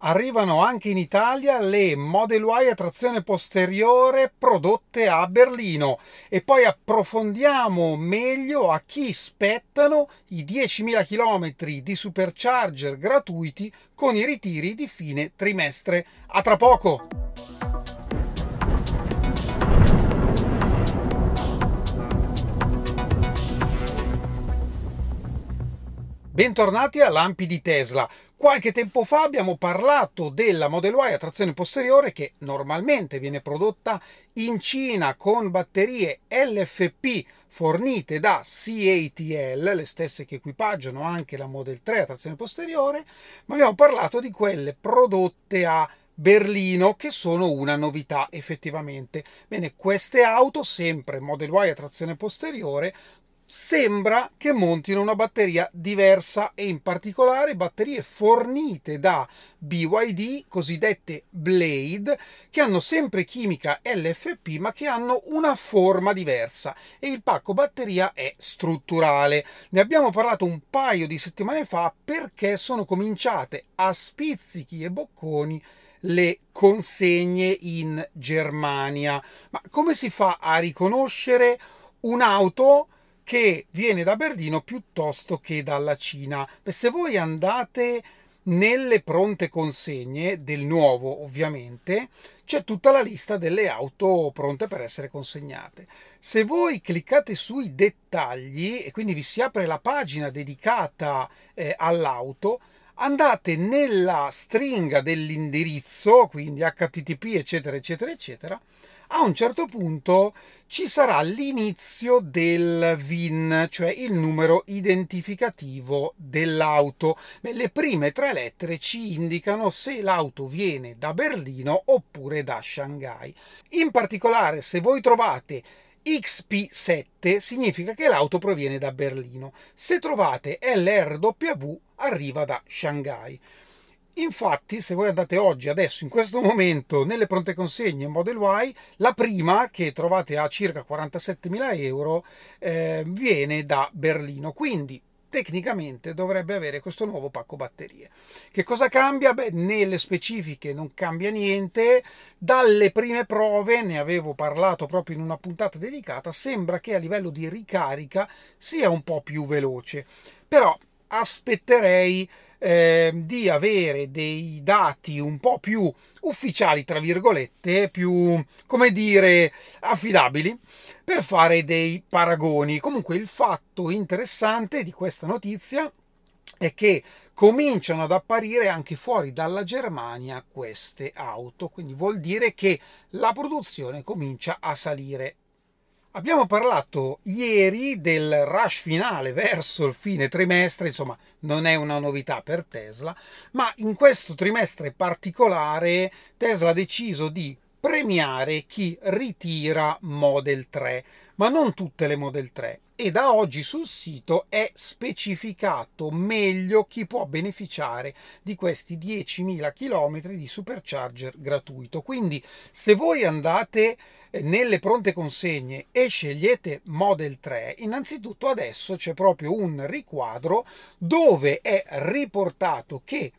Arrivano anche in Italia le Model Y a trazione posteriore prodotte a Berlino e poi approfondiamo meglio a chi spettano i 10.000 km di supercharger gratuiti con i ritiri di fine trimestre. A tra poco! Bentornati a Lampi di Tesla. Qualche tempo fa abbiamo parlato della Model Y a trazione posteriore che normalmente viene prodotta in Cina con batterie LFP fornite da CATL, le stesse che equipaggiano anche la Model 3 a trazione posteriore, ma abbiamo parlato di quelle prodotte a Berlino che sono una novità effettivamente. Bene, queste auto, sempre Model Y a trazione posteriore, sembra che montino una batteria diversa e in particolare batterie fornite da BYD, cosiddette Blade, che hanno sempre chimica LFP ma che hanno una forma diversa e il pacco batteria è strutturale. Ne abbiamo parlato un paio di settimane fa perché sono cominciate a spizzichi e bocconi le consegne in Germania. Ma come si fa a riconoscere un'auto che viene da Berlino piuttosto che dalla Cina. Se voi andate nelle pronte consegne del nuovo, ovviamente, c'è tutta la lista delle auto pronte per essere consegnate. Se voi cliccate sui dettagli e quindi vi si apre la pagina dedicata eh, all'auto, andate nella stringa dell'indirizzo, quindi HTTP eccetera eccetera eccetera, a un certo punto ci sarà l'inizio del VIN, cioè il numero identificativo dell'auto. Le prime tre lettere ci indicano se l'auto viene da Berlino oppure da Shanghai. In particolare, se voi trovate XP7 significa che l'auto proviene da Berlino. Se trovate LRW arriva da Shanghai. Infatti, se voi andate oggi, adesso, in questo momento, nelle pronte consegne Model Y, la prima, che trovate a circa 47.000 euro, eh, viene da Berlino. Quindi, tecnicamente dovrebbe avere questo nuovo pacco batterie. Che cosa cambia? Beh, nelle specifiche non cambia niente. Dalle prime prove, ne avevo parlato proprio in una puntata dedicata, sembra che a livello di ricarica sia un po' più veloce. Però aspetterei eh, di avere dei dati un po' più ufficiali, tra virgolette, più, come dire, affidabili per fare dei paragoni. Comunque il fatto interessante di questa notizia è che cominciano ad apparire anche fuori dalla Germania queste auto, quindi vuol dire che la produzione comincia a salire Abbiamo parlato ieri del rush finale verso il fine trimestre, insomma non è una novità per Tesla, ma in questo trimestre particolare Tesla ha deciso di premiare chi ritira Model 3, ma non tutte le Model 3 e da oggi sul sito è specificato meglio chi può beneficiare di questi 10.000 km di supercharger gratuito. Quindi se voi andate eh, nelle pronte consegne e scegliete Model 3, innanzitutto adesso c'è proprio un riquadro dove è riportato che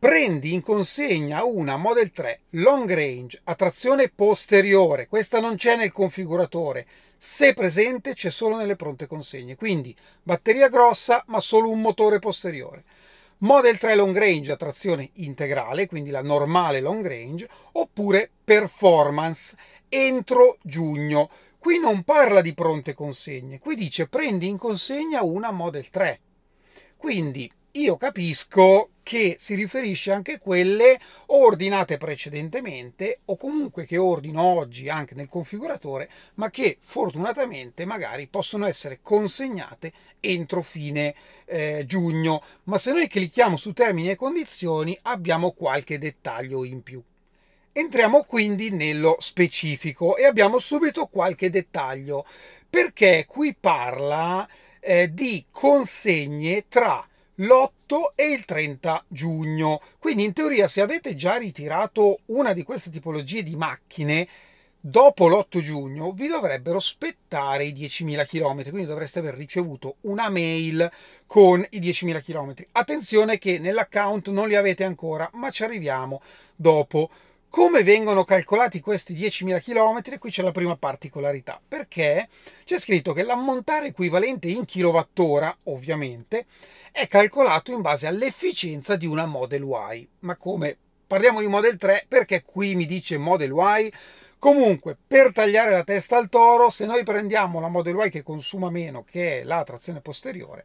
prendi in consegna una Model 3 long range a trazione posteriore, questa non c'è nel configuratore, se presente c'è solo nelle pronte consegne, quindi batteria grossa ma solo un motore posteriore. Model 3 long range a trazione integrale, quindi la normale long range, oppure performance entro giugno. Qui non parla di pronte consegne, qui dice prendi in consegna una Model 3. Quindi io capisco che si riferisce anche a quelle ordinate precedentemente o comunque che ordino oggi anche nel configuratore, ma che fortunatamente magari possono essere consegnate entro fine eh, giugno. Ma se noi clicchiamo su termini e condizioni abbiamo qualche dettaglio in più. Entriamo quindi nello specifico e abbiamo subito qualche dettaglio perché qui parla eh, di consegne tra l'8 e il 30 giugno. Quindi in teoria se avete già ritirato una di queste tipologie di macchine, dopo l'8 giugno vi dovrebbero spettare i 10.000 km, quindi dovreste aver ricevuto una mail con i 10.000 km. Attenzione che nell'account non li avete ancora, ma ci arriviamo dopo. Come vengono calcolati questi 10.000 km? Qui c'è la prima particolarità, perché c'è scritto che l'ammontare equivalente in kilowattora, ovviamente, è calcolato in base all'efficienza di una Model Y. Ma come? Parliamo di Model 3 perché qui mi dice Model Y Comunque, per tagliare la testa al toro, se noi prendiamo la Model Y che consuma meno, che è la trazione posteriore,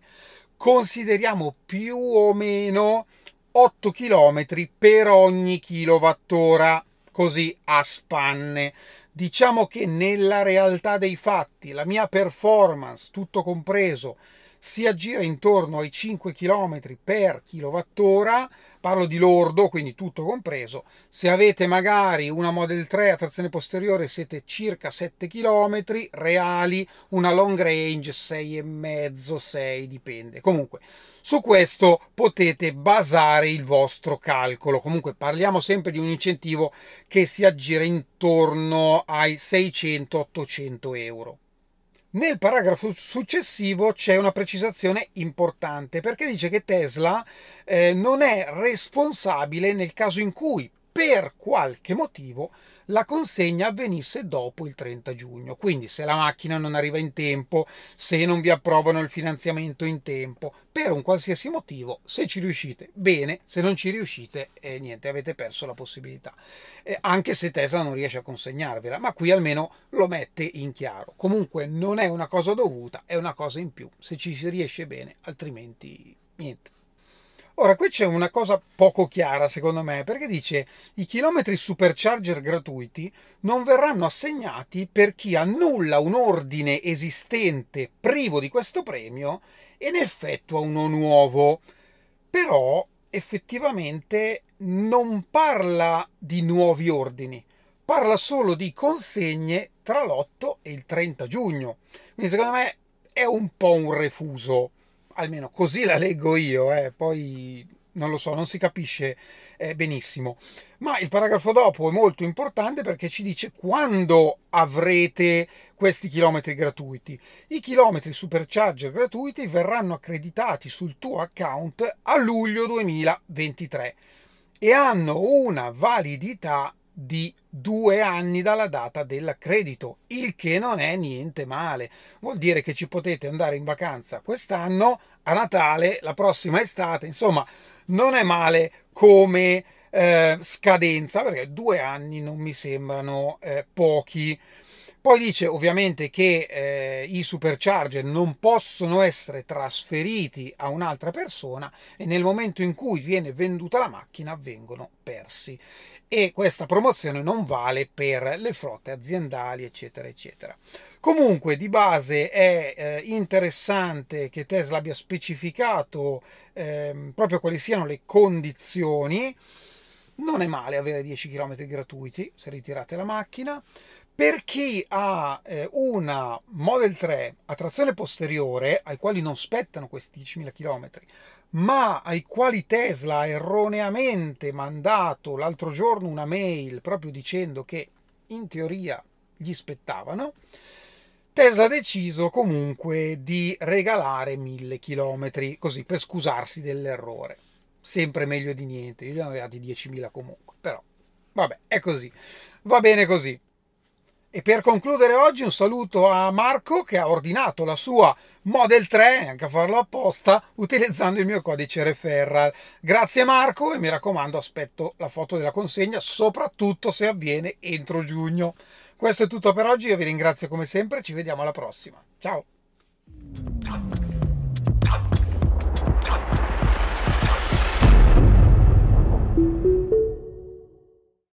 consideriamo più o meno 8 km per ogni kilowattora, così a spanne. Diciamo che nella realtà dei fatti la mia performance, tutto compreso, si aggira intorno ai 5 km per kilowattora, parlo di lordo, quindi tutto compreso. Se avete magari una Model 3 a trazione posteriore siete circa 7 km reali, una long range 6,5, 6, dipende. Comunque, su questo potete basare il vostro calcolo. Comunque parliamo sempre di un incentivo che si aggira intorno ai 600-800 euro. Nel paragrafo successivo c'è una precisazione importante perché dice che Tesla eh, non è responsabile nel caso in cui per qualche motivo la consegna avvenisse dopo il 30 giugno. Quindi se la macchina non arriva in tempo, se non vi approvano il finanziamento in tempo, per un qualsiasi motivo, se ci riuscite, bene, se non ci riuscite, eh, niente, avete perso la possibilità. Eh, anche se Tesla non riesce a consegnarvela, ma qui almeno lo mette in chiaro. Comunque non è una cosa dovuta, è una cosa in più, se ci si riesce bene, altrimenti niente. Ora, qui c'è una cosa poco chiara secondo me, perché dice i chilometri supercharger gratuiti non verranno assegnati per chi annulla un ordine esistente privo di questo premio e ne effettua uno nuovo. Però effettivamente non parla di nuovi ordini, parla solo di consegne tra l'8 e il 30 giugno. Quindi secondo me è un po' un refuso almeno così la leggo io, eh, poi non lo so, non si capisce eh, benissimo. Ma il paragrafo dopo è molto importante perché ci dice quando avrete questi chilometri gratuiti. I chilometri supercharger gratuiti verranno accreditati sul tuo account a luglio 2023 e hanno una validità di due anni dalla data dell'accredito, il che non è niente male. Vuol dire che ci potete andare in vacanza quest'anno, a Natale, la prossima estate, insomma, non è male come eh, scadenza, perché due anni non mi sembrano eh, pochi. Poi dice ovviamente che eh, i supercharger non possono essere trasferiti a un'altra persona e nel momento in cui viene venduta la macchina vengono persi e questa promozione non vale per le flotte aziendali eccetera eccetera. Comunque di base è eh, interessante che Tesla abbia specificato eh, proprio quali siano le condizioni. Non è male avere 10 km gratuiti se ritirate la macchina per chi ha eh, una Model 3 a trazione posteriore, ai quali non spettano questi 10.000 km, ma ai quali Tesla ha erroneamente mandato l'altro giorno una mail proprio dicendo che in teoria gli spettavano, Tesla ha deciso comunque di regalare 1000 km, così per scusarsi dell'errore. Sempre meglio di niente, io ne avevo dati 10.000 comunque, però vabbè, è così. Va bene così. E per concludere oggi un saluto a Marco che ha ordinato la sua Model 3, anche a farlo apposta, utilizzando il mio codice referral. Grazie Marco e mi raccomando aspetto la foto della consegna, soprattutto se avviene entro giugno. Questo è tutto per oggi, io vi ringrazio come sempre, ci vediamo alla prossima. Ciao!